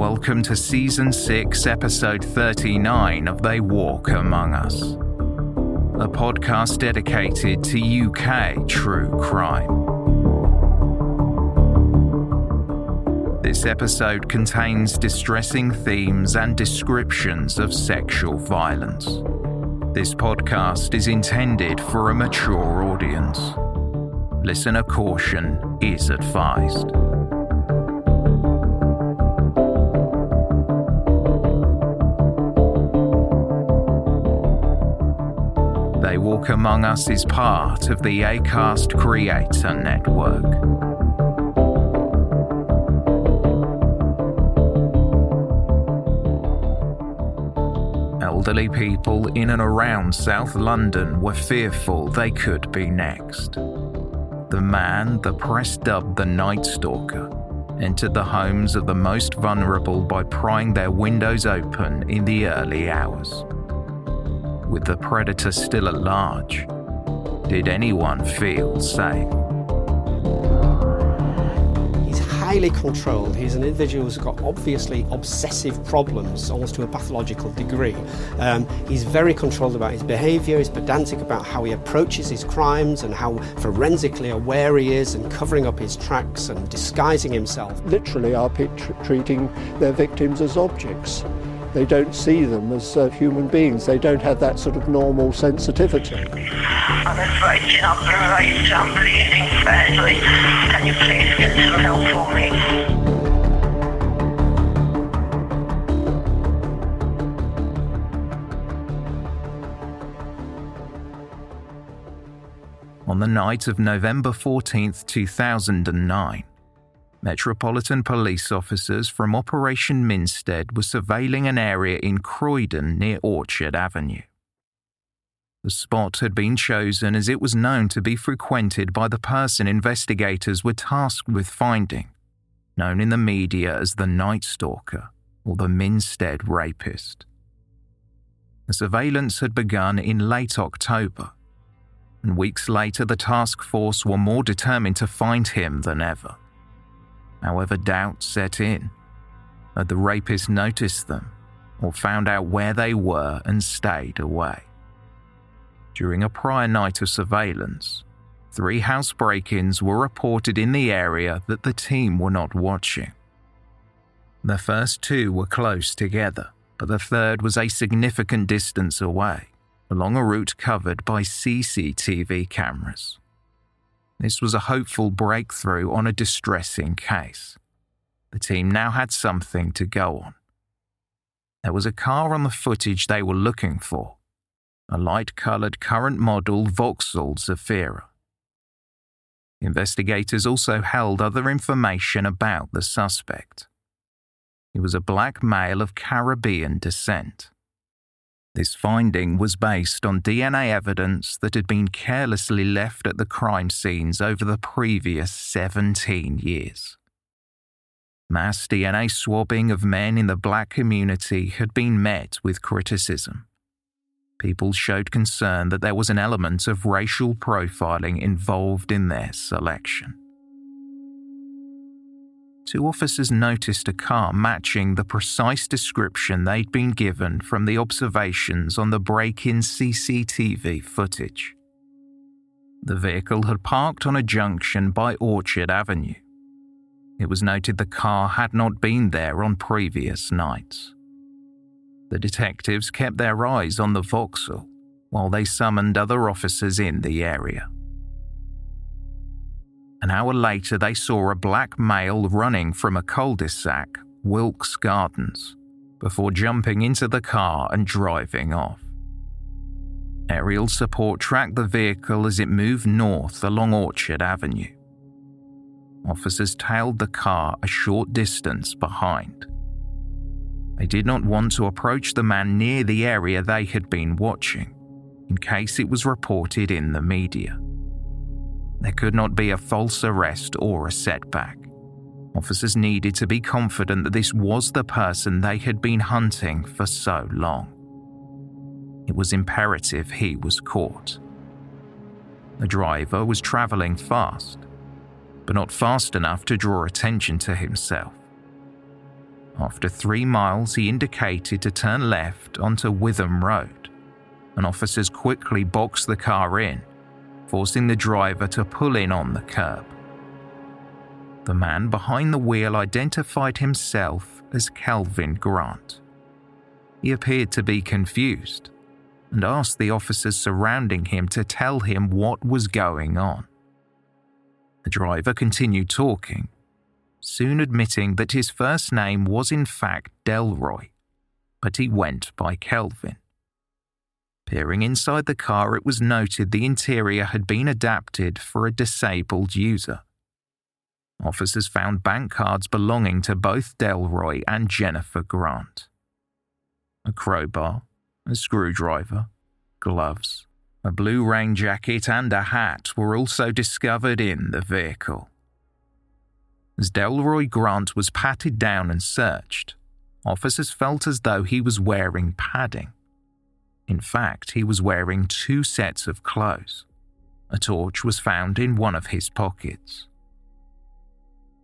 Welcome to Season 6, Episode 39 of They Walk Among Us, a podcast dedicated to UK true crime. This episode contains distressing themes and descriptions of sexual violence. This podcast is intended for a mature audience. Listener caution is advised. They Walk Among Us is part of the ACAST Creator Network. Elderly people in and around South London were fearful they could be next. The man the press dubbed the Night Stalker entered the homes of the most vulnerable by prying their windows open in the early hours with the predator still at large, did anyone feel safe? He's highly controlled. He's an individual who's got obviously obsessive problems, almost to a pathological degree. Um, he's very controlled about his behaviour, he's pedantic about how he approaches his crimes and how forensically aware he is and covering up his tracks and disguising himself. literally are pe- treating their victims as objects. They don't see them as uh, human beings. They don't have that sort of normal sensitivity. I'm approaching up the right, I'm bleeding badly. Can you please get some help for me? On the night of November 14th, 2009, Metropolitan Police officers from Operation Minstead were surveilling an area in Croydon near Orchard Avenue. The spot had been chosen as it was known to be frequented by the person investigators were tasked with finding, known in the media as the Night Stalker or the Minstead Rapist. The surveillance had begun in late October, and weeks later the task force were more determined to find him than ever. However, doubt set in. Had the rapist noticed them or found out where they were and stayed away? During a prior night of surveillance, three house break ins were reported in the area that the team were not watching. The first two were close together, but the third was a significant distance away, along a route covered by CCTV cameras. This was a hopeful breakthrough on a distressing case. The team now had something to go on. There was a car on the footage they were looking for a light coloured current model Vauxhall Zafira. Investigators also held other information about the suspect. He was a black male of Caribbean descent. This finding was based on DNA evidence that had been carelessly left at the crime scenes over the previous 17 years. Mass DNA swabbing of men in the black community had been met with criticism. People showed concern that there was an element of racial profiling involved in their selection. Two officers noticed a car matching the precise description they'd been given from the observations on the break in CCTV footage. The vehicle had parked on a junction by Orchard Avenue. It was noted the car had not been there on previous nights. The detectives kept their eyes on the Vauxhall while they summoned other officers in the area. An hour later, they saw a black male running from a cul de sac, Wilkes Gardens, before jumping into the car and driving off. Aerial support tracked the vehicle as it moved north along Orchard Avenue. Officers tailed the car a short distance behind. They did not want to approach the man near the area they had been watching, in case it was reported in the media. There could not be a false arrest or a setback. Officers needed to be confident that this was the person they had been hunting for so long. It was imperative he was caught. The driver was travelling fast, but not fast enough to draw attention to himself. After three miles, he indicated to turn left onto Witham Road, and officers quickly boxed the car in forcing the driver to pull in on the curb. The man behind the wheel identified himself as Kelvin Grant. He appeared to be confused and asked the officers surrounding him to tell him what was going on. The driver continued talking, soon admitting that his first name was in fact Delroy, but he went by Kelvin. Peering inside the car, it was noted the interior had been adapted for a disabled user. Officers found bank cards belonging to both Delroy and Jennifer Grant. A crowbar, a screwdriver, gloves, a blue rain jacket, and a hat were also discovered in the vehicle. As Delroy Grant was patted down and searched, officers felt as though he was wearing padding. In fact, he was wearing two sets of clothes. A torch was found in one of his pockets.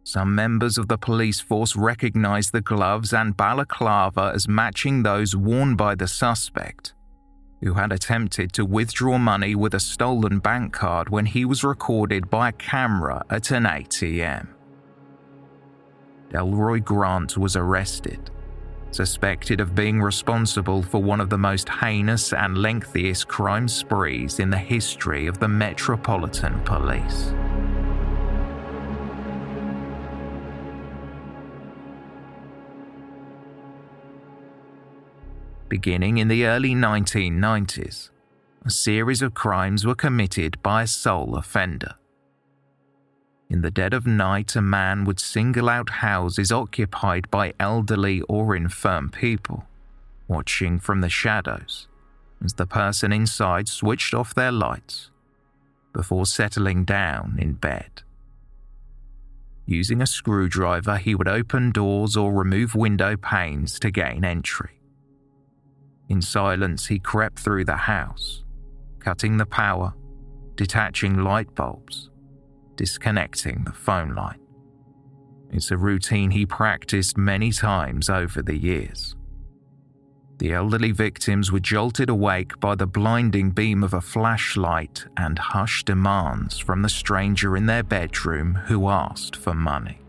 Some members of the police force recognized the gloves and balaclava as matching those worn by the suspect, who had attempted to withdraw money with a stolen bank card when he was recorded by a camera at an ATM. Delroy Grant was arrested suspected of being responsible for one of the most heinous and lengthiest crime sprees in the history of the Metropolitan Police. Beginning in the early 1990s, a series of crimes were committed by a sole offender in the dead of night, a man would single out houses occupied by elderly or infirm people, watching from the shadows as the person inside switched off their lights before settling down in bed. Using a screwdriver, he would open doors or remove window panes to gain entry. In silence, he crept through the house, cutting the power, detaching light bulbs, disconnecting the phone line. It's a routine he practiced many times over the years. The elderly victims were jolted awake by the blinding beam of a flashlight and hushed demands from the stranger in their bedroom who asked for money.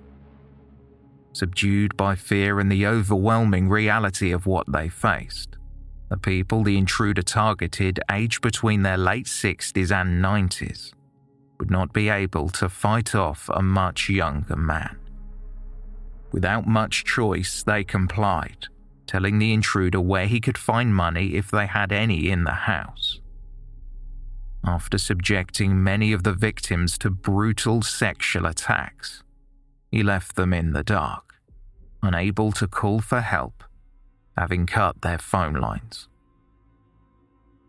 Subdued by fear and the overwhelming reality of what they faced, the people the intruder targeted aged between their late 60s and 90s would not be able to fight off a much younger man. Without much choice, they complied, telling the intruder where he could find money if they had any in the house. After subjecting many of the victims to brutal sexual attacks, he left them in the dark, unable to call for help, having cut their phone lines.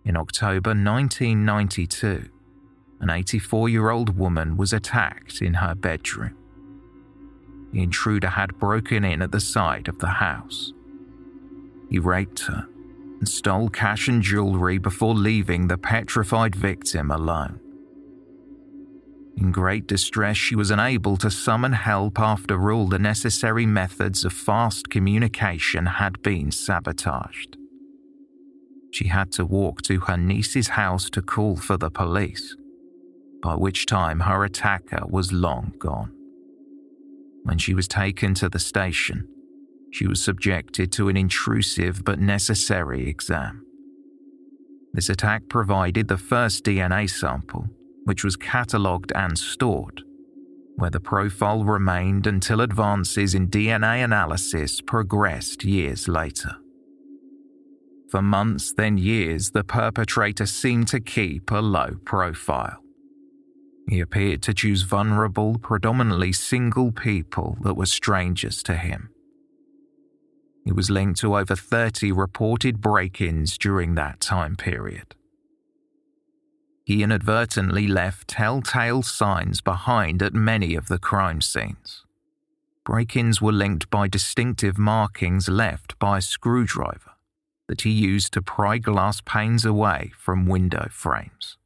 In October 1992, an 84 year old woman was attacked in her bedroom. the intruder had broken in at the side of the house. He raped her and stole cash and jewelry before leaving the petrified victim alone. In great distress, she was unable to summon help after all the necessary methods of fast communication had been sabotaged. She had to walk to her niece's house to call for the police, by which time her attacker was long gone. When she was taken to the station, she was subjected to an intrusive but necessary exam. This attack provided the first DNA sample which was catalogued and stored, where the profile remained until advances in DNA analysis progressed years later. For months, then years, the perpetrator seemed to keep a low profile. He appeared to choose vulnerable, predominantly single people that were strangers to him. He was linked to over 30 reported break ins during that time period he inadvertently left telltale signs behind at many of the crime scenes. Break ins were linked by distinctive markings left by a screwdriver that he used to pry glass panes away from window frames.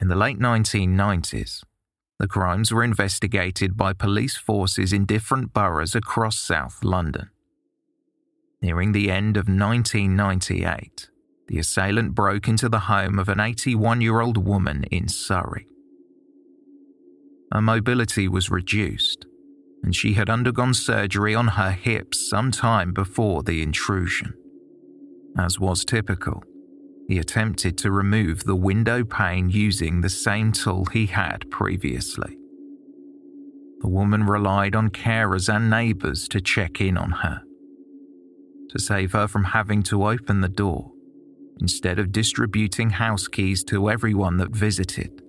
In the late 1990s, the crimes were investigated by police forces in different boroughs across South London. Nearing the end of 1998, the assailant broke into the home of an 81 year old woman in Surrey. Her mobility was reduced, and she had undergone surgery on her hips some time before the intrusion. As was typical, he attempted to remove the window pane using the same tool he had previously. The woman relied on carers and neighbours to check in on her. To save her from having to open the door, Instead of distributing house keys to everyone that visited,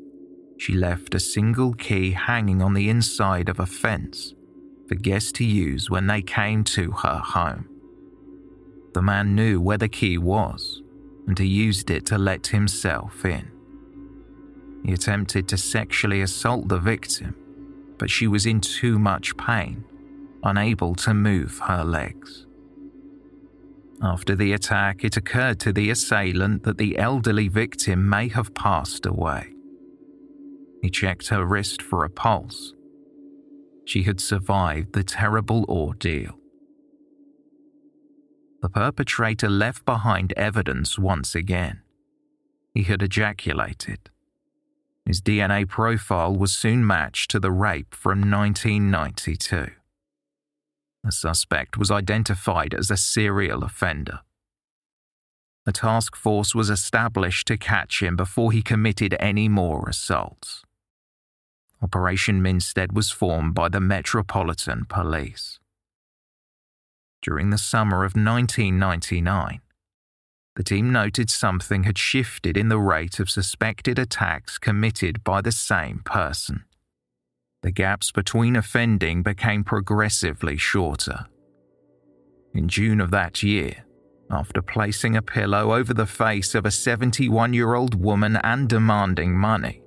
she left a single key hanging on the inside of a fence for guests to use when they came to her home. The man knew where the key was, and he used it to let himself in. He attempted to sexually assault the victim, but she was in too much pain, unable to move her legs. After the attack, it occurred to the assailant that the elderly victim may have passed away. He checked her wrist for a pulse. She had survived the terrible ordeal. The perpetrator left behind evidence once again. He had ejaculated. His DNA profile was soon matched to the rape from 1992. The suspect was identified as a serial offender. A task force was established to catch him before he committed any more assaults. Operation Minstead was formed by the Metropolitan Police. During the summer of 1999, the team noted something had shifted in the rate of suspected attacks committed by the same person the gaps between offending became progressively shorter. In June of that year, after placing a pillow over the face of a 71 year old woman and demanding money,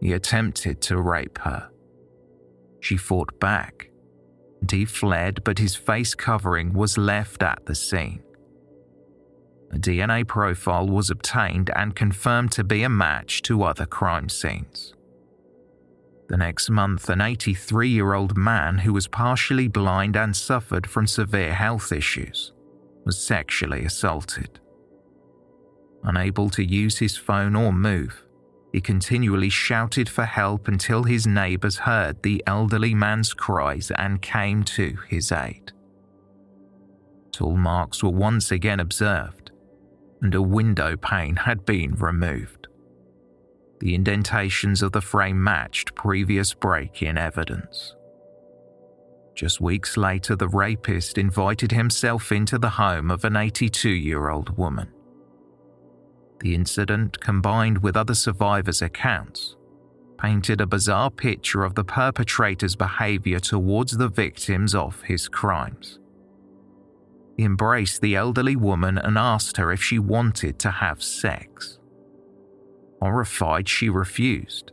he attempted to rape her. She fought back, he fled, but his face covering was left at the scene. A DNA profile was obtained and confirmed to be a match to other crime scenes. The next month, an 83 year old man who was partially blind and suffered from severe health issues was sexually assaulted. Unable to use his phone or move, he continually shouted for help until his neighbours heard the elderly man's cries and came to his aid. Tool marks were once again observed, and a window pane had been removed. The indentations of the frame matched previous break in evidence. Just weeks later, the rapist invited himself into the home of an 82 year old woman. The incident, combined with other survivors' accounts, painted a bizarre picture of the perpetrator's behavior towards the victims of his crimes. He embraced the elderly woman and asked her if she wanted to have sex. Horrified, she refused,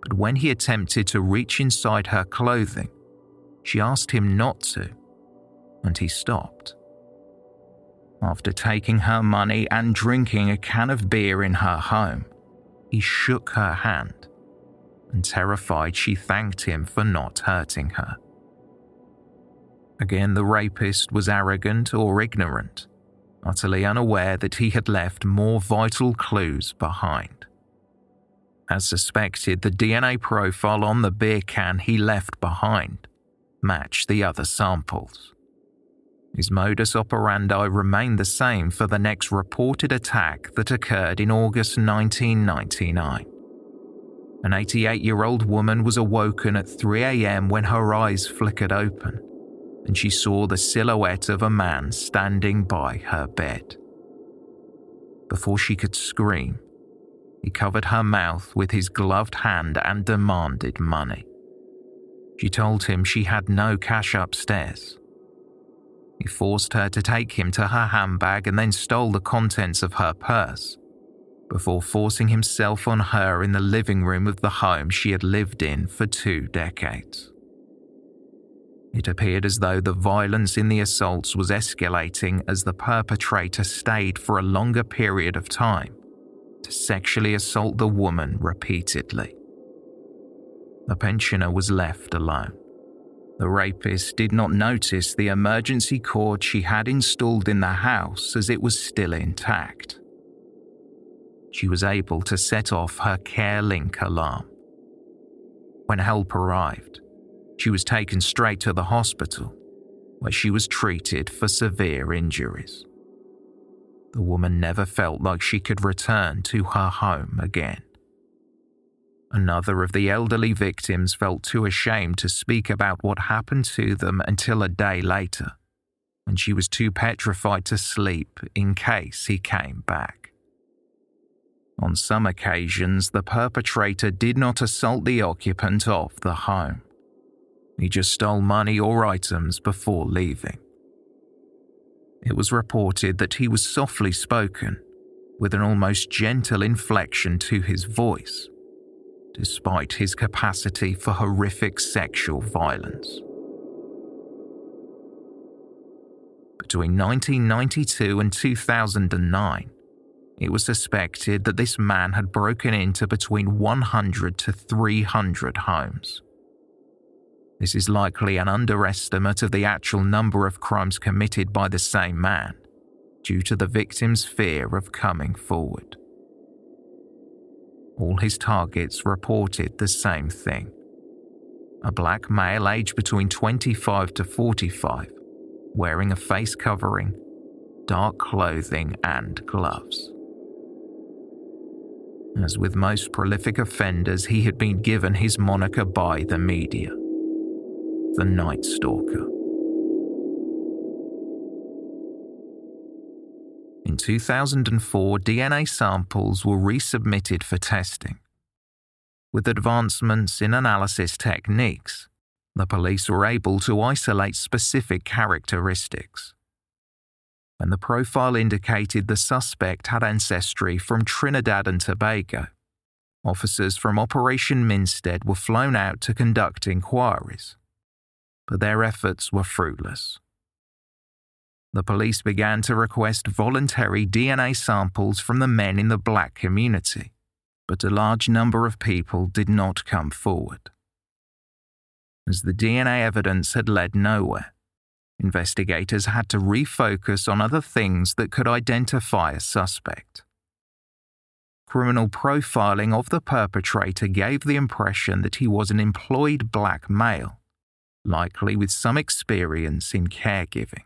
but when he attempted to reach inside her clothing, she asked him not to, and he stopped. After taking her money and drinking a can of beer in her home, he shook her hand, and terrified, she thanked him for not hurting her. Again, the rapist was arrogant or ignorant, utterly unaware that he had left more vital clues behind. As suspected, the DNA profile on the beer can he left behind matched the other samples. His modus operandi remained the same for the next reported attack that occurred in August 1999. An 88 year old woman was awoken at 3 a.m. when her eyes flickered open and she saw the silhouette of a man standing by her bed. Before she could scream, he covered her mouth with his gloved hand and demanded money. She told him she had no cash upstairs. He forced her to take him to her handbag and then stole the contents of her purse before forcing himself on her in the living room of the home she had lived in for two decades. It appeared as though the violence in the assaults was escalating as the perpetrator stayed for a longer period of time to sexually assault the woman repeatedly. The pensioner was left alone. The rapist did not notice the emergency cord she had installed in the house as it was still intact. She was able to set off her CareLink alarm. When help arrived, she was taken straight to the hospital, where she was treated for severe injuries the woman never felt like she could return to her home again. Another of the elderly victims felt too ashamed to speak about what happened to them until a day later, when she was too petrified to sleep in case he came back. On some occasions, the perpetrator did not assault the occupant of the home. He just stole money or items before leaving. It was reported that he was softly spoken, with an almost gentle inflection to his voice, despite his capacity for horrific sexual violence. Between 1992 and 2009, it was suspected that this man had broken into between 100 to 300 homes. This is likely an underestimate of the actual number of crimes committed by the same man, due to the victim's fear of coming forward. All his targets reported the same thing a black male aged between 25 to 45, wearing a face covering, dark clothing, and gloves. As with most prolific offenders, he had been given his moniker by the media the Night Stalker. In 2004, DNA samples were resubmitted for testing. With advancements in analysis techniques, the police were able to isolate specific characteristics. When the profile indicated the suspect had ancestry from Trinidad and Tobago, officers from Operation Minstead were flown out to conduct inquiries but their efforts were fruitless. The police began to request voluntary DNA samples from the men in the black community, but a large number of people did not come forward. As the DNA evidence had led nowhere, investigators had to refocus on other things that could identify a suspect. Criminal profiling of the perpetrator gave the impression that he was an employed black male likely with some experience in caregiving.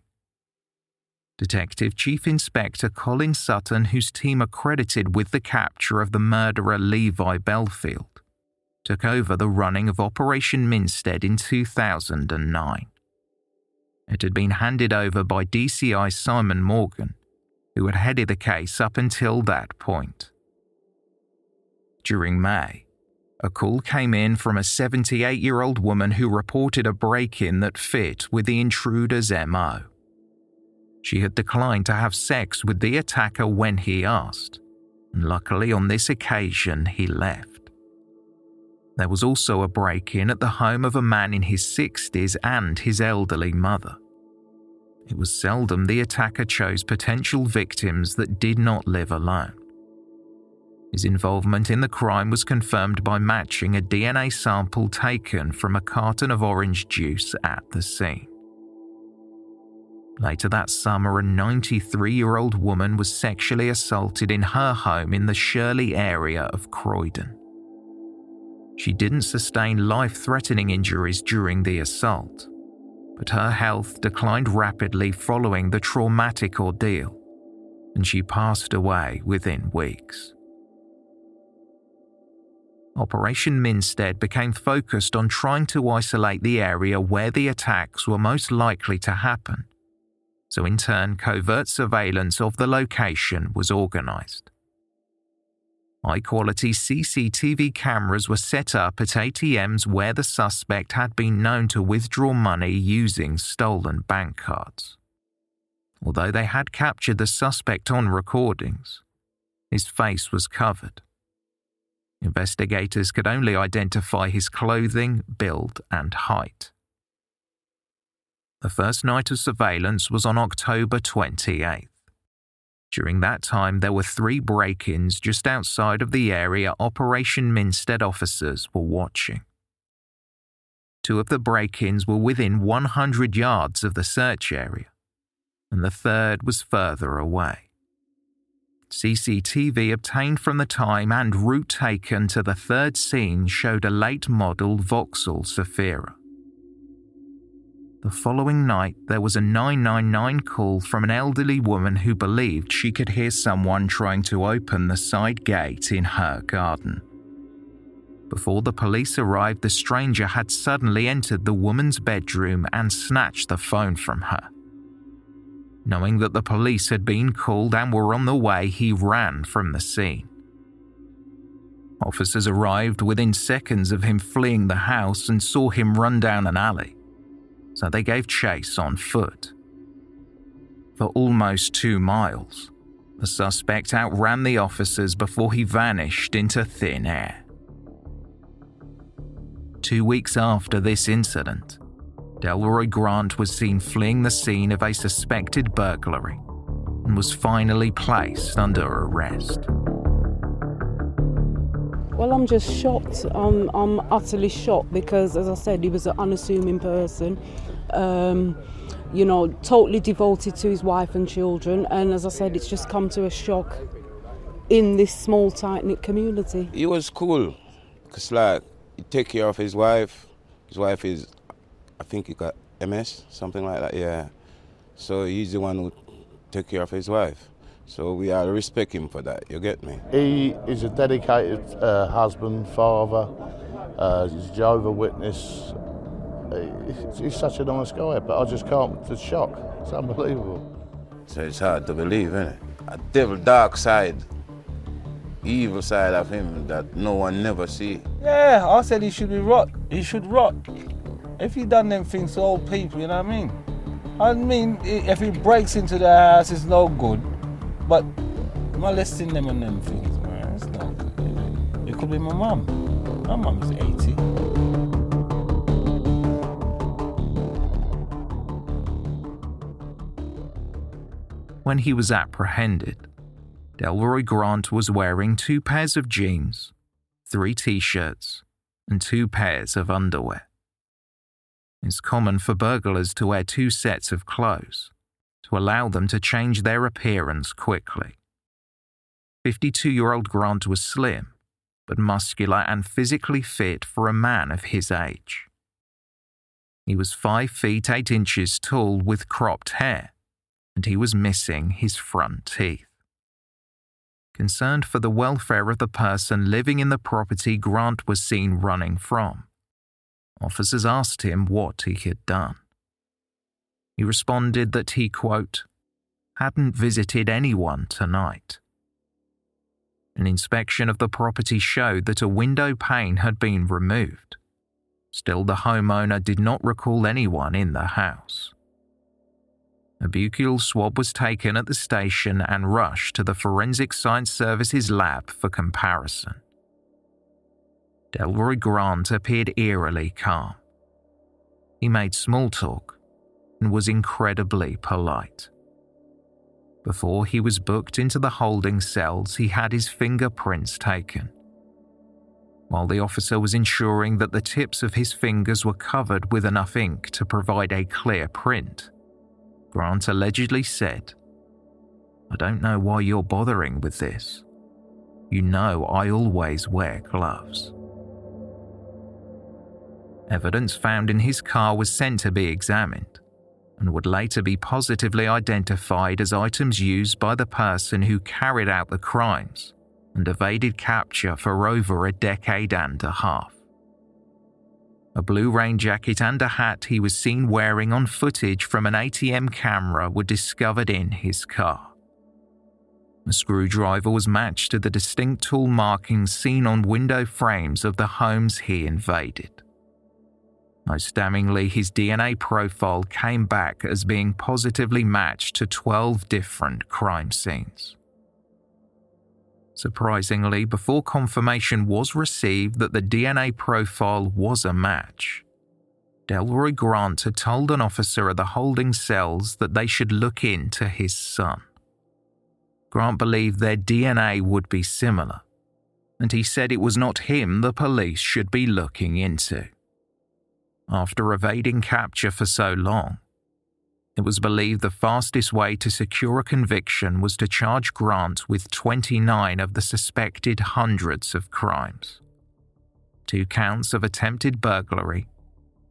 Detective Chief Inspector Colin Sutton, whose team are credited with the capture of the murderer Levi Bellfield, took over the running of Operation Minstead in 2009. It had been handed over by DCI Simon Morgan, who had headed the case up until that point. During May, a call came in from a 78 year old woman who reported a break in that fit with the intruder's MO. She had declined to have sex with the attacker when he asked, and luckily on this occasion he left. There was also a break in at the home of a man in his 60s and his elderly mother. It was seldom the attacker chose potential victims that did not live alone. His involvement in the crime was confirmed by matching a DNA sample taken from a carton of orange juice at the scene. Later that summer, a 93 year old woman was sexually assaulted in her home in the Shirley area of Croydon. She didn't sustain life threatening injuries during the assault, but her health declined rapidly following the traumatic ordeal, and she passed away within weeks. Operation Minstead became focused on trying to isolate the area where the attacks were most likely to happen so in turn, covert surveillance of the location was organised. High quality CCTV cameras were set up at ATMs where the suspect had been known to withdraw money using stolen bank cards. Although they had captured the suspect on recordings, his face was covered. Investigators could only identify his clothing, build, and height. The first night of surveillance was on October 28th. During that time, there were three break ins just outside of the area Operation Minstead officers were watching. Two of the break ins were within 100 yards of the search area, and the third was further away. CCTV obtained from the time and route taken to the third scene showed a late model Vauxhall Zafira. The following night, there was a 999 call from an elderly woman who believed she could hear someone trying to open the side gate in her garden. Before the police arrived, the stranger had suddenly entered the woman's bedroom and snatched the phone from her. Knowing that the police had been called and were on the way, he ran from the scene. Officers arrived within seconds of him fleeing the house and saw him run down an alley so they gave chase on foot. For almost two miles, the suspect outran the officers before he vanished into thin air. Two weeks after this incident, Delroy Grant was seen fleeing the scene of a suspected burglary and was finally placed under arrest. Well, I'm just shocked. I'm, I'm utterly shocked because, as I said, he was an unassuming person um, you know, totally devoted to his wife and children. And as I said, it's just come to a shock in this small, tight knit community. He was cool because, like, he take care of his wife. His wife is, I think he got MS, something like that, yeah. So he's the one who take care of his wife. So we are respect him for that. You get me? He is a dedicated uh, husband, father. Uh, he's a Jehovah Witness, he's such a nice guy, but I just can't. The shock. It's unbelievable. So it's hard to believe, isn't it? A devil dark side, evil side of him that no one never see. Yeah, I said he should be rot. He should rot. If he done them things to old people, you know what I mean? I mean, if he breaks into the house, it's no good. But molesting them and them things, man, it's not good. It could be my mum. My mum is 80. When he was apprehended, Delroy Grant was wearing two pairs of jeans, three t shirts, and two pairs of underwear. It's common for burglars to wear two sets of clothes to allow them to change their appearance quickly. 52 year old Grant was slim, but muscular and physically fit for a man of his age. He was 5 feet 8 inches tall with cropped hair and he was missing his front teeth. Concerned for the welfare of the person living in the property Grant was seen running from, officers asked him what he had done. He responded that he, quote, hadn't visited anyone tonight. An inspection of the property showed that a window pane had been removed. Still, the homeowner did not recall anyone in the house. A buccal swab was taken at the station and rushed to the Forensic Science Services lab for comparison. Delroy Grant appeared eerily calm. He made small talk and was incredibly polite. Before he was booked into the holding cells, he had his fingerprints taken. While the officer was ensuring that the tips of his fingers were covered with enough ink to provide a clear print, Grant allegedly said, I don't know why you're bothering with this. You know I always wear gloves. Evidence found in his car was sent to be examined and would later be positively identified as items used by the person who carried out the crimes and evaded capture for over a decade and a half. A blue rain jacket and a hat he was seen wearing on footage from an ATM camera were discovered in his car. A screwdriver was matched to the distinct tool markings seen on window frames of the homes he invaded. Most damningly, his DNA profile came back as being positively matched to 12 different crime scenes. Surprisingly, before confirmation was received that the DNA profile was a match, Delroy Grant had told an officer at the holding cells that they should look into his son. Grant believed their DNA would be similar, and he said it was not him the police should be looking into after evading capture for so long. It was believed the fastest way to secure a conviction was to charge Grant with 29 of the suspected hundreds of crimes two counts of attempted burglary,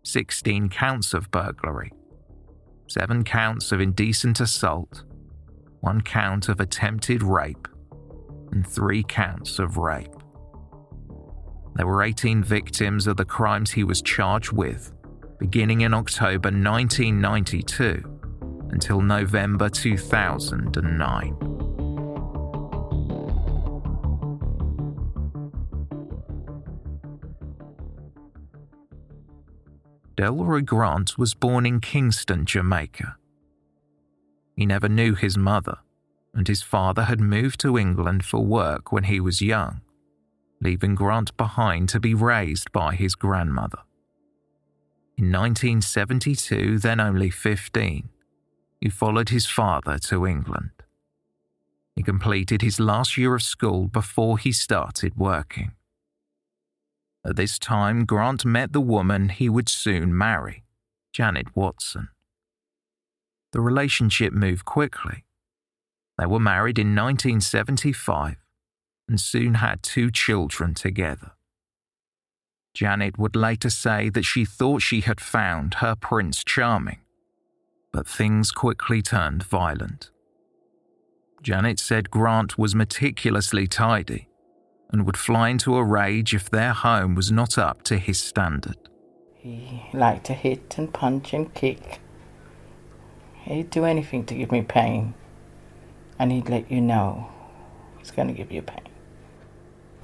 16 counts of burglary, seven counts of indecent assault, one count of attempted rape, and three counts of rape. There were 18 victims of the crimes he was charged with, beginning in October 1992 until November 2009. Delroy Grant was born in Kingston, Jamaica. He never knew his mother, and his father had moved to England for work when he was young leaving Grant behind to be raised by his grandmother. In 1972, then only 15, he followed his father to England. He completed his last year of school before he started working. At this time, Grant met the woman he would soon marry, Janet Watson. The relationship moved quickly. They were married in 1975 and soon had two children together. Janet would later say that she thought she had found her Prince Charming, but things quickly turned violent. Janet said Grant was meticulously tidy and would fly into a rage if their home was not up to his standard. He liked to hit and punch and kick. He'd do anything to give me pain, and he'd let you know he's going to give you pain.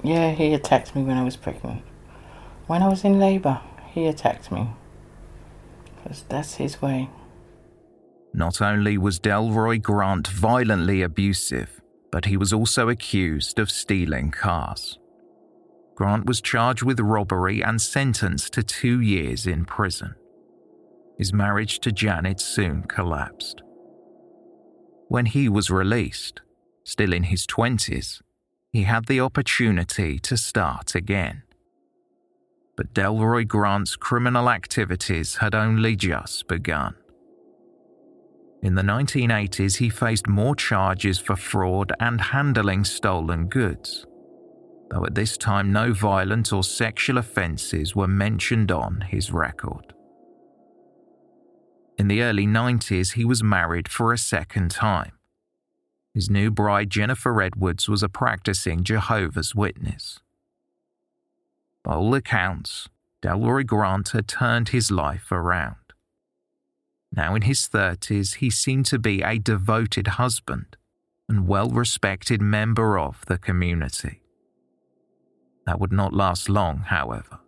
Yeah, he attacked me when I was pregnant. When I was in labour, he attacked me. Because that's his way. Not only was Delroy Grant violently abusive, but he was also accused of stealing cars. Grant was charged with robbery and sentenced to two years in prison. His marriage to Janet soon collapsed. When he was released, still in his 20s, he had the opportunity to start again. But Delroy Grant's criminal activities had only just begun. In the 1980s, he faced more charges for fraud and handling stolen goods, though at this time no violent or sexual offences were mentioned on his record. In the early 90s, he was married for a second time his new bride, Jennifer Edwards, was a practicing Jehovah's Witness. By all accounts, Delroy Grant had turned his life around. Now in his 30s, he seemed to be a devoted husband and well respected member of the community. That would not last long, however.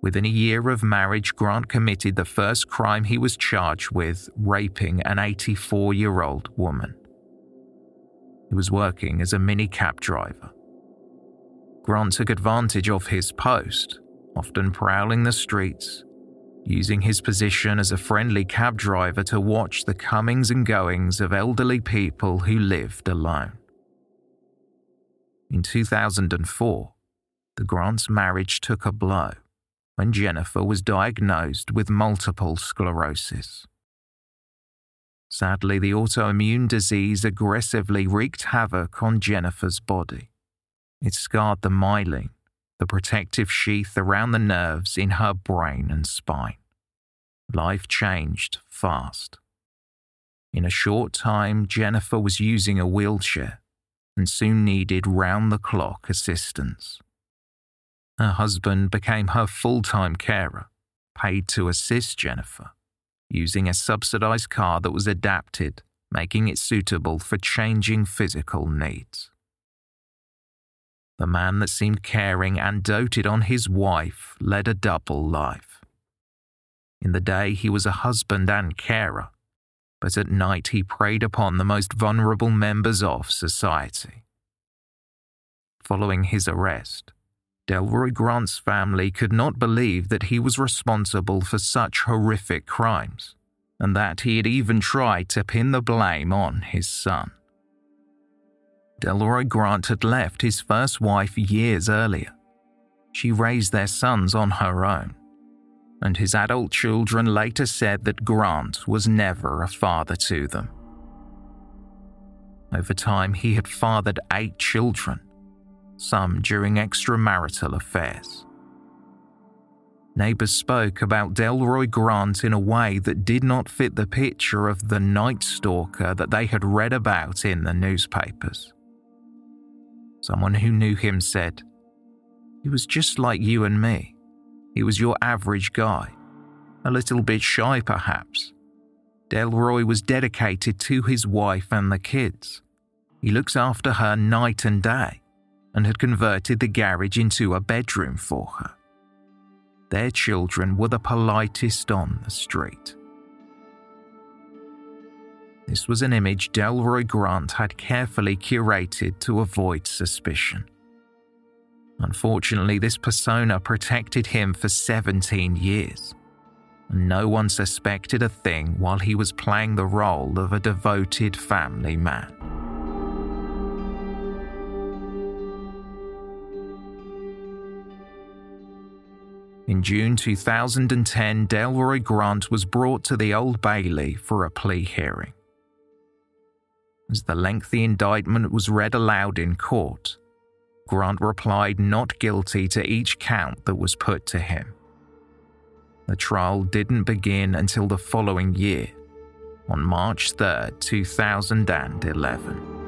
Within a year of marriage, Grant committed the first crime he was charged with raping an 84 year old woman. He was working as a minicab driver. Grant took advantage of his post, often prowling the streets, using his position as a friendly cab driver to watch the comings and goings of elderly people who lived alone. In 2004, the Grant's marriage took a blow when Jennifer was diagnosed with multiple sclerosis. Sadly, the autoimmune disease aggressively wreaked havoc on Jennifer's body. It scarred the myelin, the protective sheath around the nerves in her brain and spine. Life changed fast. In a short time, Jennifer was using a wheelchair and soon needed round the clock assistance. Her husband became her full time carer, paid to assist Jennifer, using a subsidized car that was adapted, making it suitable for changing physical needs. The man that seemed caring and doted on his wife led a double life. In the day, he was a husband and carer, but at night, he preyed upon the most vulnerable members of society. Following his arrest, Delroy Grant's family could not believe that he was responsible for such horrific crimes, and that he had even tried to pin the blame on his son. Delroy Grant had left his first wife years earlier. She raised their sons on her own, and his adult children later said that Grant was never a father to them. Over time, he had fathered eight children, some during extramarital affairs. Neighbours spoke about Delroy Grant in a way that did not fit the picture of the Night Stalker that they had read about in the newspapers. Someone who knew him said, He was just like you and me. He was your average guy. A little bit shy, perhaps. Delroy was dedicated to his wife and the kids. He looks after her night and day and had converted the garage into a bedroom for her. Their children were the politest on the street. This was an image Delroy Grant had carefully curated to avoid suspicion. Unfortunately, this persona protected him for 17 years, and no one suspected a thing while he was playing the role of a devoted family man. In June 2010, Delroy Grant was brought to the Old Bailey for a plea hearing. As the lengthy indictment was read aloud in court, Grant replied not guilty to each count that was put to him. The trial didn't begin until the following year, on March 3, 2011.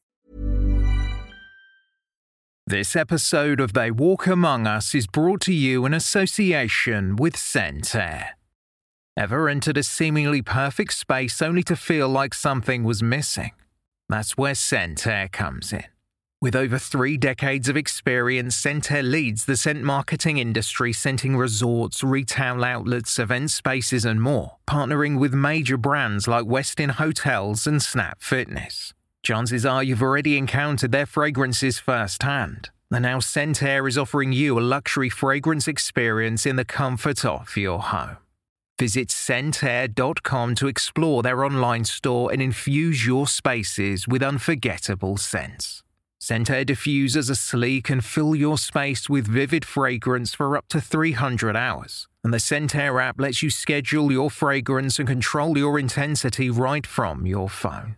This episode of They Walk Among Us is brought to you in association with ScentAir. Ever entered a seemingly perfect space only to feel like something was missing? That's where ScentAir comes in. With over three decades of experience, ScentAir leads the scent marketing industry, scenting resorts, retail outlets, event spaces, and more, partnering with major brands like Westin Hotels and Snap Fitness. Chances are you've already encountered their fragrances firsthand. And now ScentAir is offering you a luxury fragrance experience in the comfort of your home. Visit scentair.com to explore their online store and infuse your spaces with unforgettable scents. ScentAir diffusers are sleek and fill your space with vivid fragrance for up to 300 hours. And the ScentAir app lets you schedule your fragrance and control your intensity right from your phone.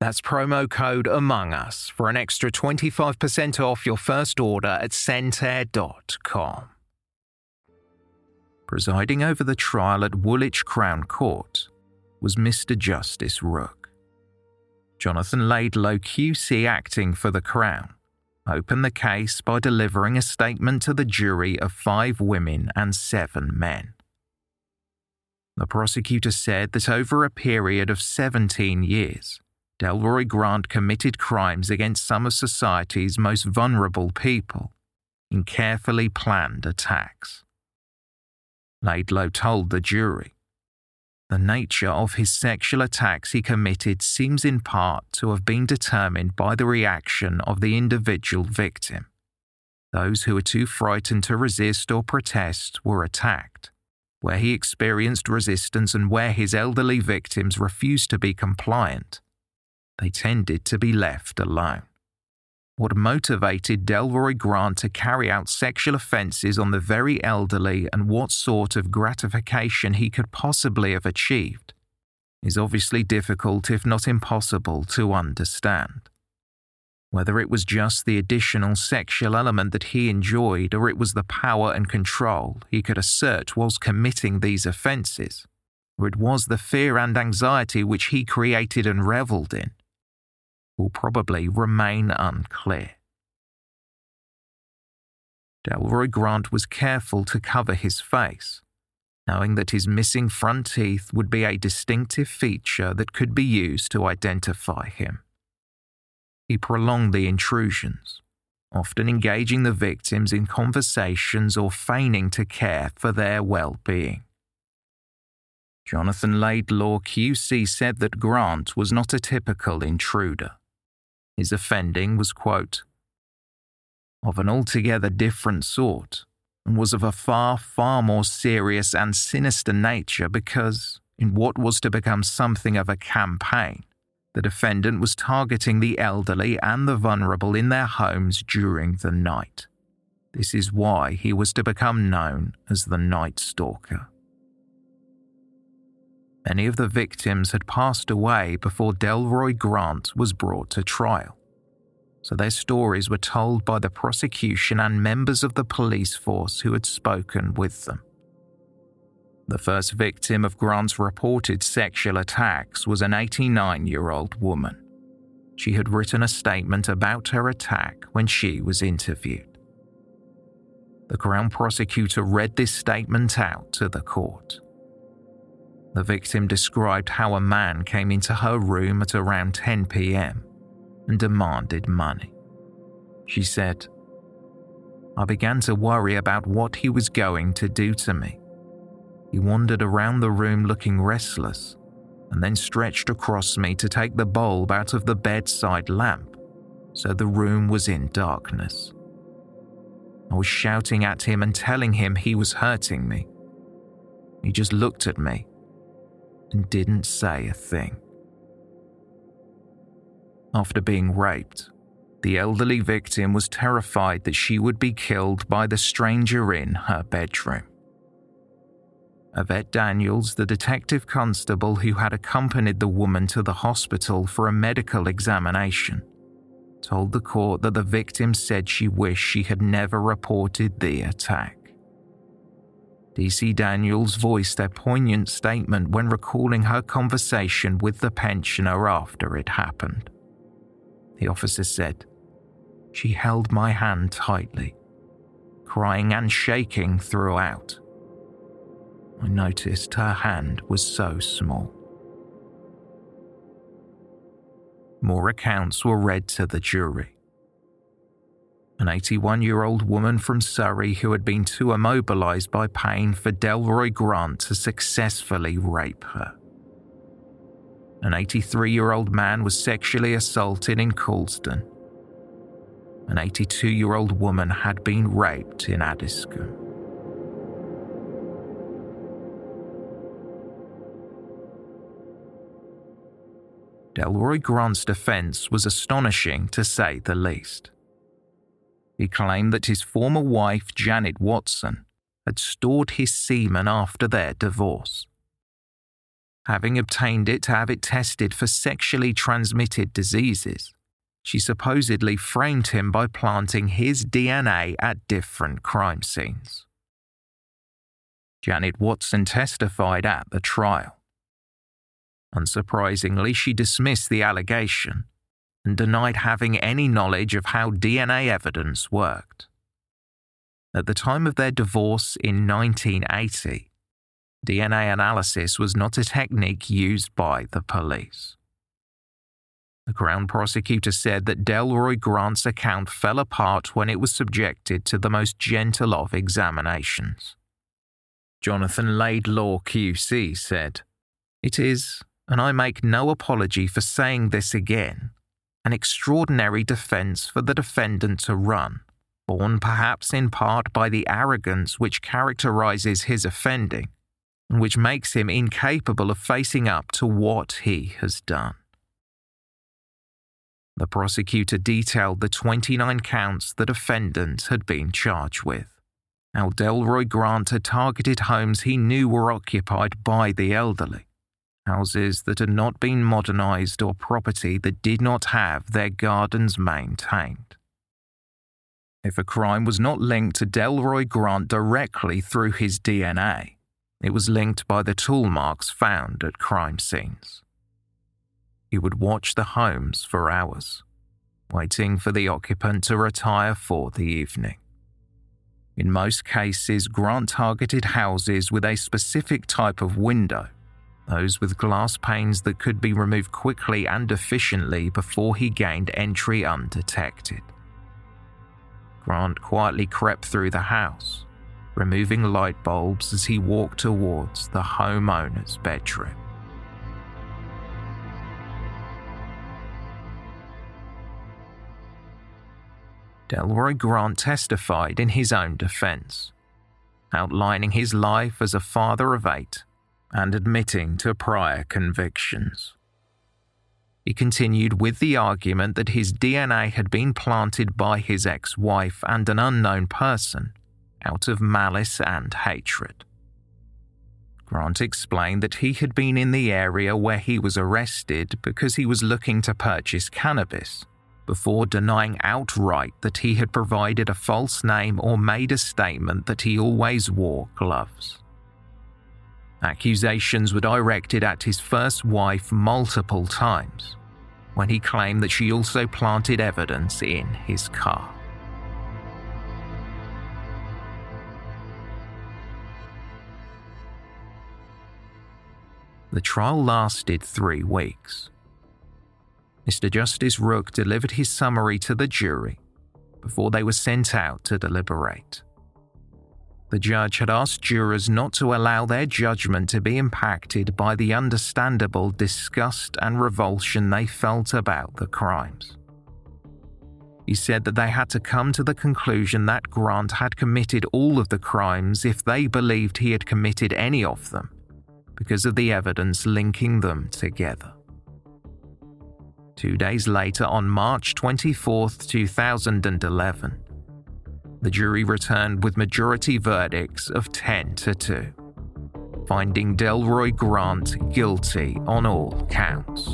That's promo code Among Us for an extra 25% off your first order at scentair.com. Presiding over the trial at Woolwich Crown Court was Mr. Justice Rook. Jonathan Laidlaw, QC acting for the Crown, opened the case by delivering a statement to the jury of five women and seven men. The prosecutor said that over a period of 17 years, Delroy Grant committed crimes against some of society's most vulnerable people in carefully planned attacks. Laidlaw told the jury the nature of his sexual attacks he committed seems in part to have been determined by the reaction of the individual victim. Those who were too frightened to resist or protest were attacked. Where he experienced resistance and where his elderly victims refused to be compliant, they tended to be left alone. What motivated Delroy Grant to carry out sexual offences on the very elderly and what sort of gratification he could possibly have achieved is obviously difficult, if not impossible, to understand. Whether it was just the additional sexual element that he enjoyed or it was the power and control he could assert whilst committing these offences, or it was the fear and anxiety which he created and revelled in, will probably remain unclear. Delroy Grant was careful to cover his face, knowing that his missing front teeth would be a distinctive feature that could be used to identify him. He prolonged the intrusions, often engaging the victims in conversations or feigning to care for their well being. Jonathan Laidlaw QC said that Grant was not a typical intruder. His offending was, quote, of an altogether different sort and was of a far, far more serious and sinister nature because, in what was to become something of a campaign, the defendant was targeting the elderly and the vulnerable in their homes during the night. This is why he was to become known as the Night Stalker. Many of the victims had passed away before Delroy Grant was brought to trial, so their stories were told by the prosecution and members of the police force who had spoken with them. The first victim of Grant's reported sexual attacks was an 89 year old woman. She had written a statement about her attack when she was interviewed. The Crown prosecutor read this statement out to the court. The victim described how a man came into her room at around 10 pm and demanded money. She said, I began to worry about what he was going to do to me. He wandered around the room looking restless and then stretched across me to take the bulb out of the bedside lamp, so the room was in darkness. I was shouting at him and telling him he was hurting me. He just looked at me and didn't say a thing. After being raped, the elderly victim was terrified that she would be killed by the stranger in her bedroom. Yvette Daniels, the detective constable who had accompanied the woman to the hospital for a medical examination, told the court that the victim said she wished she had never reported the attack. DC Daniels voiced a poignant statement when recalling her conversation with the pensioner after it happened. The officer said, She held my hand tightly, crying and shaking throughout. I noticed her hand was so small. More accounts were read to the jury. An 81 year old woman from Surrey who had been too immobilized by pain for Delroy Grant to successfully rape her. An 83 year old man was sexually assaulted in Coulsdon. An 82 year old woman had been raped in Addiscombe. Delroy Grant's defense was astonishing to say the least. He claimed that his former wife, Janet Watson, had stored his semen after their divorce. Having obtained it to have it tested for sexually transmitted diseases, she supposedly framed him by planting his DNA at different crime scenes. Janet Watson testified at the trial. Unsurprisingly, she dismissed the allegation and denied having any knowledge of how DNA evidence worked. At the time of their divorce in 1980, DNA analysis was not a technique used by the police. The Crown prosecutor said that Delroy Grant's account fell apart when it was subjected to the most gentle of examinations. Jonathan Laidlaw QC said, It is, and I make no apology for saying this again, an extraordinary defence for the defendant to run, born perhaps in part by the arrogance which characterises his offending, and which makes him incapable of facing up to what he has done. The prosecutor detailed the 29 counts the defendant had been charged with. How Delroy Grant had targeted homes he knew were occupied by the elderly houses that had not been modernised or property that did not have their gardens maintained. If a crime was not linked to Delroy Grant directly through his DNA, it was linked by the tool marks found at crime scenes. He would watch the homes for hours, waiting for the occupant to retire for the evening. In most cases, Grant targeted houses with a specific type of window those with glass panes that could be removed quickly and efficiently before he gained entry undetected. Grant quietly crept through the house, removing light bulbs as he walked towards the homeowner's bedroom. Delroy Grant testified in his own defense, outlining his life as a father of eight and admitting to prior convictions. He continued with the argument that his DNA had been planted by his ex wife and an unknown person out of malice and hatred. Grant explained that he had been in the area where he was arrested because he was looking to purchase cannabis, before denying outright that he had provided a false name or made a statement that he always wore gloves. Accusations were directed at his first wife multiple times, when he claimed that she also planted evidence in his car. The trial lasted three weeks. Mr. Justice Rook delivered his summary to the jury before they were sent out to deliberate. The judge had asked jurors not to allow their judgment to be impacted by the understandable disgust and revulsion they felt about the crimes. He said that they had to come to the conclusion that Grant had committed all of the crimes if they believed he had committed any of them, because of the evidence linking them together. Two days later, on March 24, 2011, the jury returned with majority verdicts of 10 to 2, finding Delroy Grant guilty on all counts.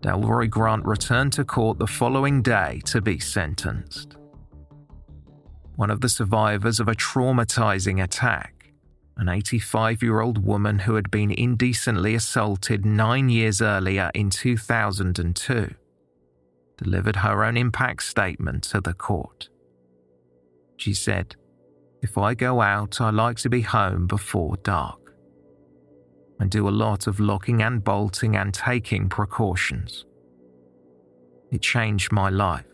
Delroy Grant returned to court the following day to be sentenced. One of the survivors of a traumatizing attack, an 85 year old woman who had been indecently assaulted nine years earlier in 2002, delivered her own impact statement to the court. She said, If I go out, I like to be home before dark. I do a lot of locking and bolting and taking precautions. It changed my life.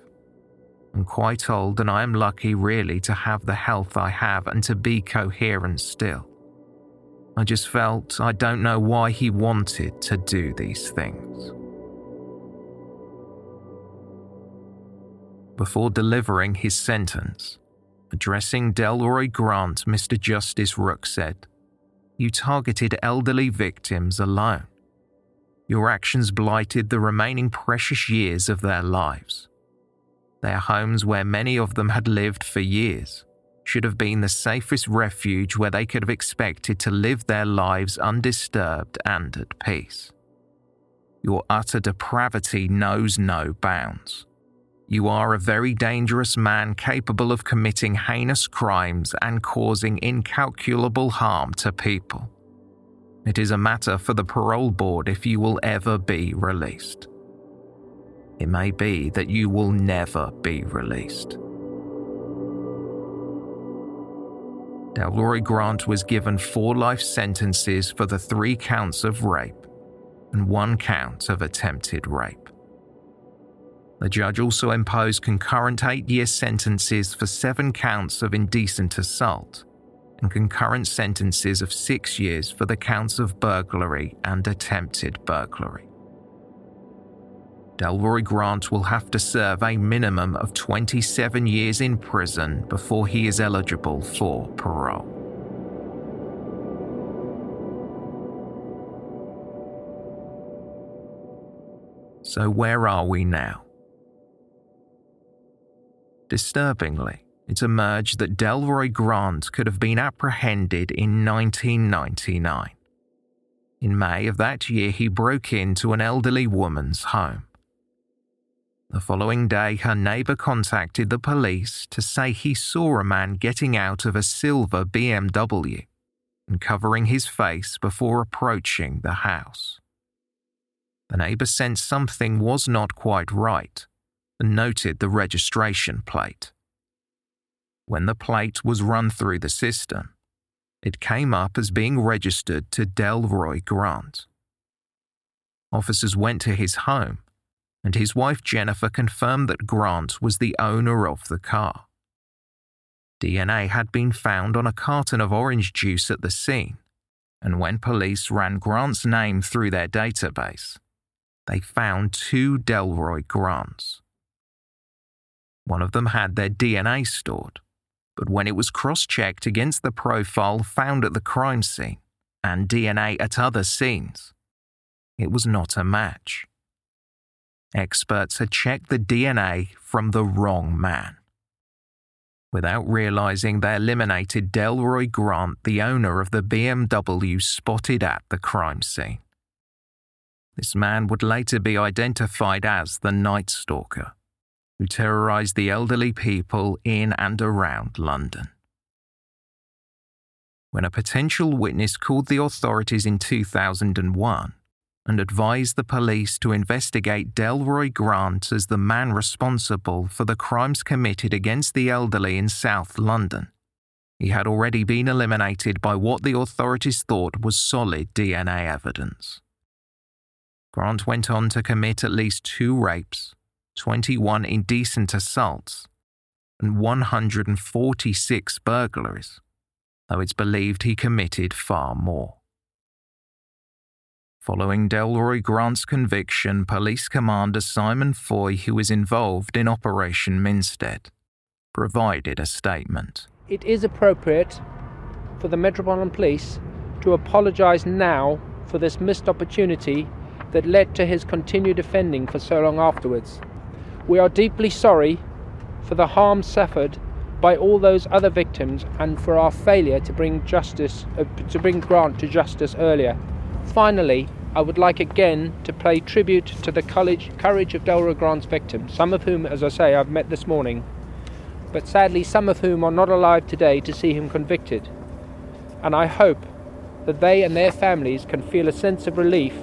I'm quite old and I am lucky really to have the health I have and to be coherent still. I just felt I don't know why he wanted to do these things. Before delivering his sentence, addressing Delroy Grant, Mr. Justice Rook said, You targeted elderly victims alone. Your actions blighted the remaining precious years of their lives. Their homes, where many of them had lived for years, should have been the safest refuge where they could have expected to live their lives undisturbed and at peace. Your utter depravity knows no bounds. You are a very dangerous man capable of committing heinous crimes and causing incalculable harm to people. It is a matter for the parole board if you will ever be released. It may be that you will never be released. Delroy Grant was given four life sentences for the three counts of rape and one count of attempted rape. The judge also imposed concurrent eight year sentences for seven counts of indecent assault and concurrent sentences of six years for the counts of burglary and attempted burglary. Delroy Grant will have to serve a minimum of 27 years in prison before he is eligible for parole. So, where are we now? Disturbingly, it emerged that Delroy Grant could have been apprehended in 1999. In May of that year, he broke into an elderly woman's home. The following day, her neighbour contacted the police to say he saw a man getting out of a silver BMW and covering his face before approaching the house. The neighbour sensed something was not quite right and noted the registration plate. When the plate was run through the system, it came up as being registered to Delroy Grant. Officers went to his home, and his wife Jennifer confirmed that Grant was the owner of the car. DNA had been found on a carton of orange juice at the scene, and when police ran Grant's name through their database, they found two Delroy Grants. One of them had their DNA stored, but when it was cross checked against the profile found at the crime scene and DNA at other scenes, it was not a match. Experts had checked the DNA from the wrong man. Without realizing, they eliminated Delroy Grant, the owner of the BMW spotted at the crime scene. This man would later be identified as the Night Stalker who terrorised the elderly people in and around London. When a potential witness called the authorities in 2001 and advised the police to investigate Delroy Grant as the man responsible for the crimes committed against the elderly in South London, he had already been eliminated by what the authorities thought was solid DNA evidence. Grant went on to commit at least two rapes 21 indecent assaults, and 146 burglaries, though it's believed he committed far more. Following Delroy Grant's conviction, Police Commander Simon Foy, who was involved in Operation Minstead, provided a statement. It is appropriate for the Metropolitan Police to apologise now for this missed opportunity that led to his continued offending for so long afterwards. We are deeply sorry for the harm suffered by all those other victims and for our failure to bring justice uh, to bring Grant to justice earlier. Finally, I would like again to pay tribute to the courage of Delroy Grant's victims, some of whom, as I say, I've met this morning, but sadly some of whom are not alive today to see him convicted. And I hope that they and their families can feel a sense of relief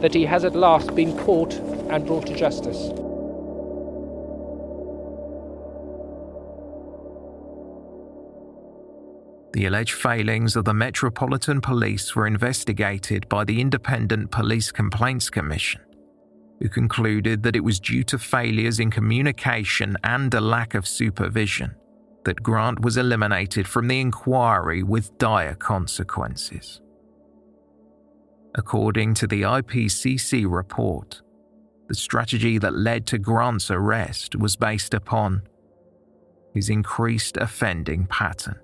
that he has at last been caught and brought to justice. The alleged failings of the Metropolitan Police were investigated by the Independent Police Complaints Commission, who concluded that it was due to failures in communication and a lack of supervision that Grant was eliminated from the inquiry with dire consequences. According to the IPCC report, the strategy that led to Grant's arrest was based upon his increased offending pattern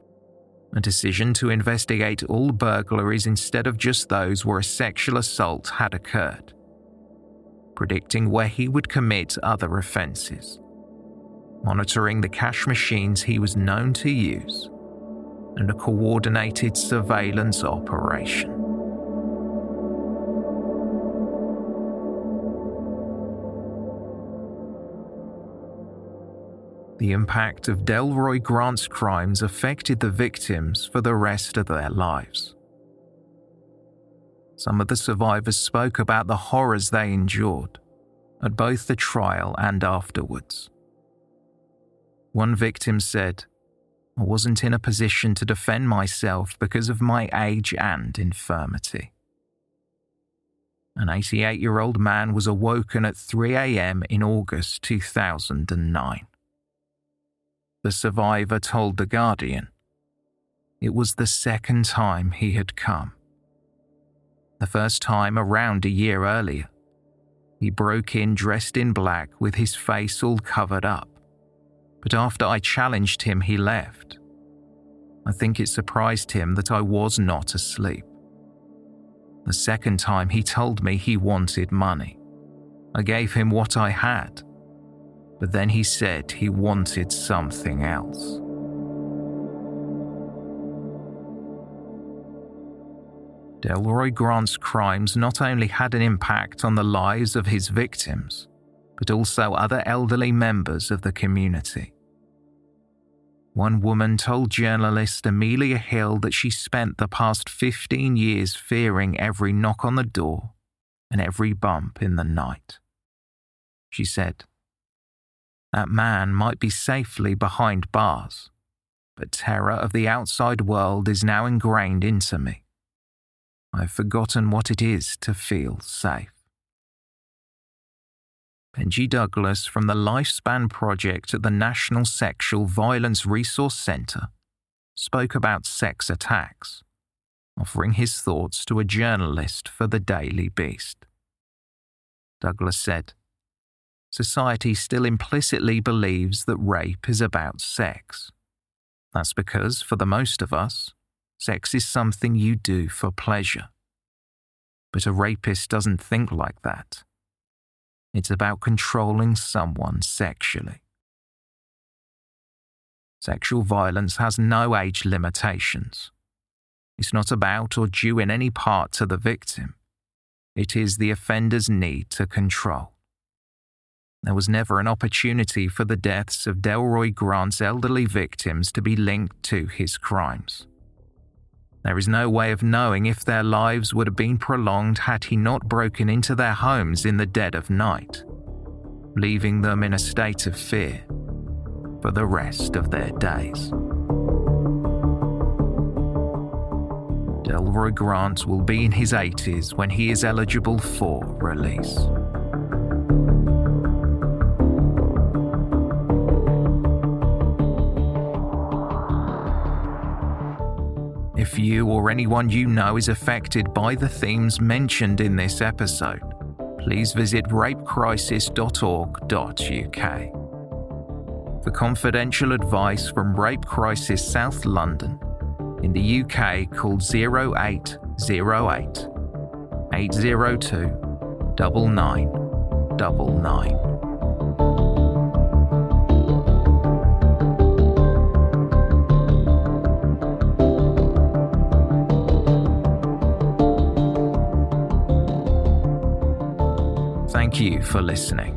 a decision to investigate all burglaries instead of just those where a sexual assault had occurred, predicting where he would commit other offences, monitoring the cash machines he was known to use, and a coordinated surveillance operation. The impact of Delroy Grant's crimes affected the victims for the rest of their lives. Some of the survivors spoke about the horrors they endured at both the trial and afterwards. One victim said, I wasn't in a position to defend myself because of my age and infirmity. An 88 year old man was awoken at 3 a.m. in August 2009 the survivor told The Guardian. It was the second time he had come. The first time around a year earlier. He broke in dressed in black with his face all covered up. But after I challenged him, he left. I think it surprised him that I was not asleep. The second time, he told me he wanted money. I gave him what I had but then he said he wanted something else. Delroy Grant's crimes not only had an impact on the lives of his victims, but also other elderly members of the community. One woman told journalist Amelia Hill that she spent the past 15 years fearing every knock on the door and every bump in the night. She said, that man might be safely behind bars, but terror of the outside world is now ingrained into me. I've forgotten what it is to feel safe. Benji Douglas from the Lifespan Project at the National Sexual Violence Resource Centre spoke about sex attacks, offering his thoughts to a journalist for the Daily Beast. Douglas said, society still implicitly believes that rape is about sex. That's because, for the most of us, sex is something you do for pleasure. But a rapist doesn't think like that. It's about controlling someone sexually. Sexual violence has no age limitations. It's not about or due in any part to the victim. It is the offender's need to control. There was never an opportunity for the deaths of Delroy Grant's elderly victims to be linked to his crimes. There is no way of knowing if their lives would have been prolonged had he not broken into their homes in the dead of night, leaving them in a state of fear for the rest of their days. Delroy Grant will be in his 80s when he is eligible for release. Anyone you know is affected by the themes mentioned in this episode, please visit rapecrisis.org.uk. For confidential advice from Rape Crisis South London, in the UK called 0808 802 9999. For listening.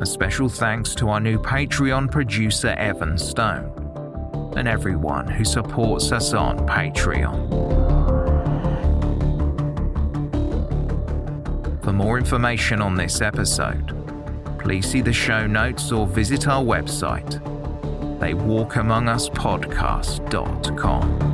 A special thanks to our new Patreon producer, Evan Stone, and everyone who supports us on Patreon. For more information on this episode, please see the show notes or visit our website, theywalkamonguspodcast.com.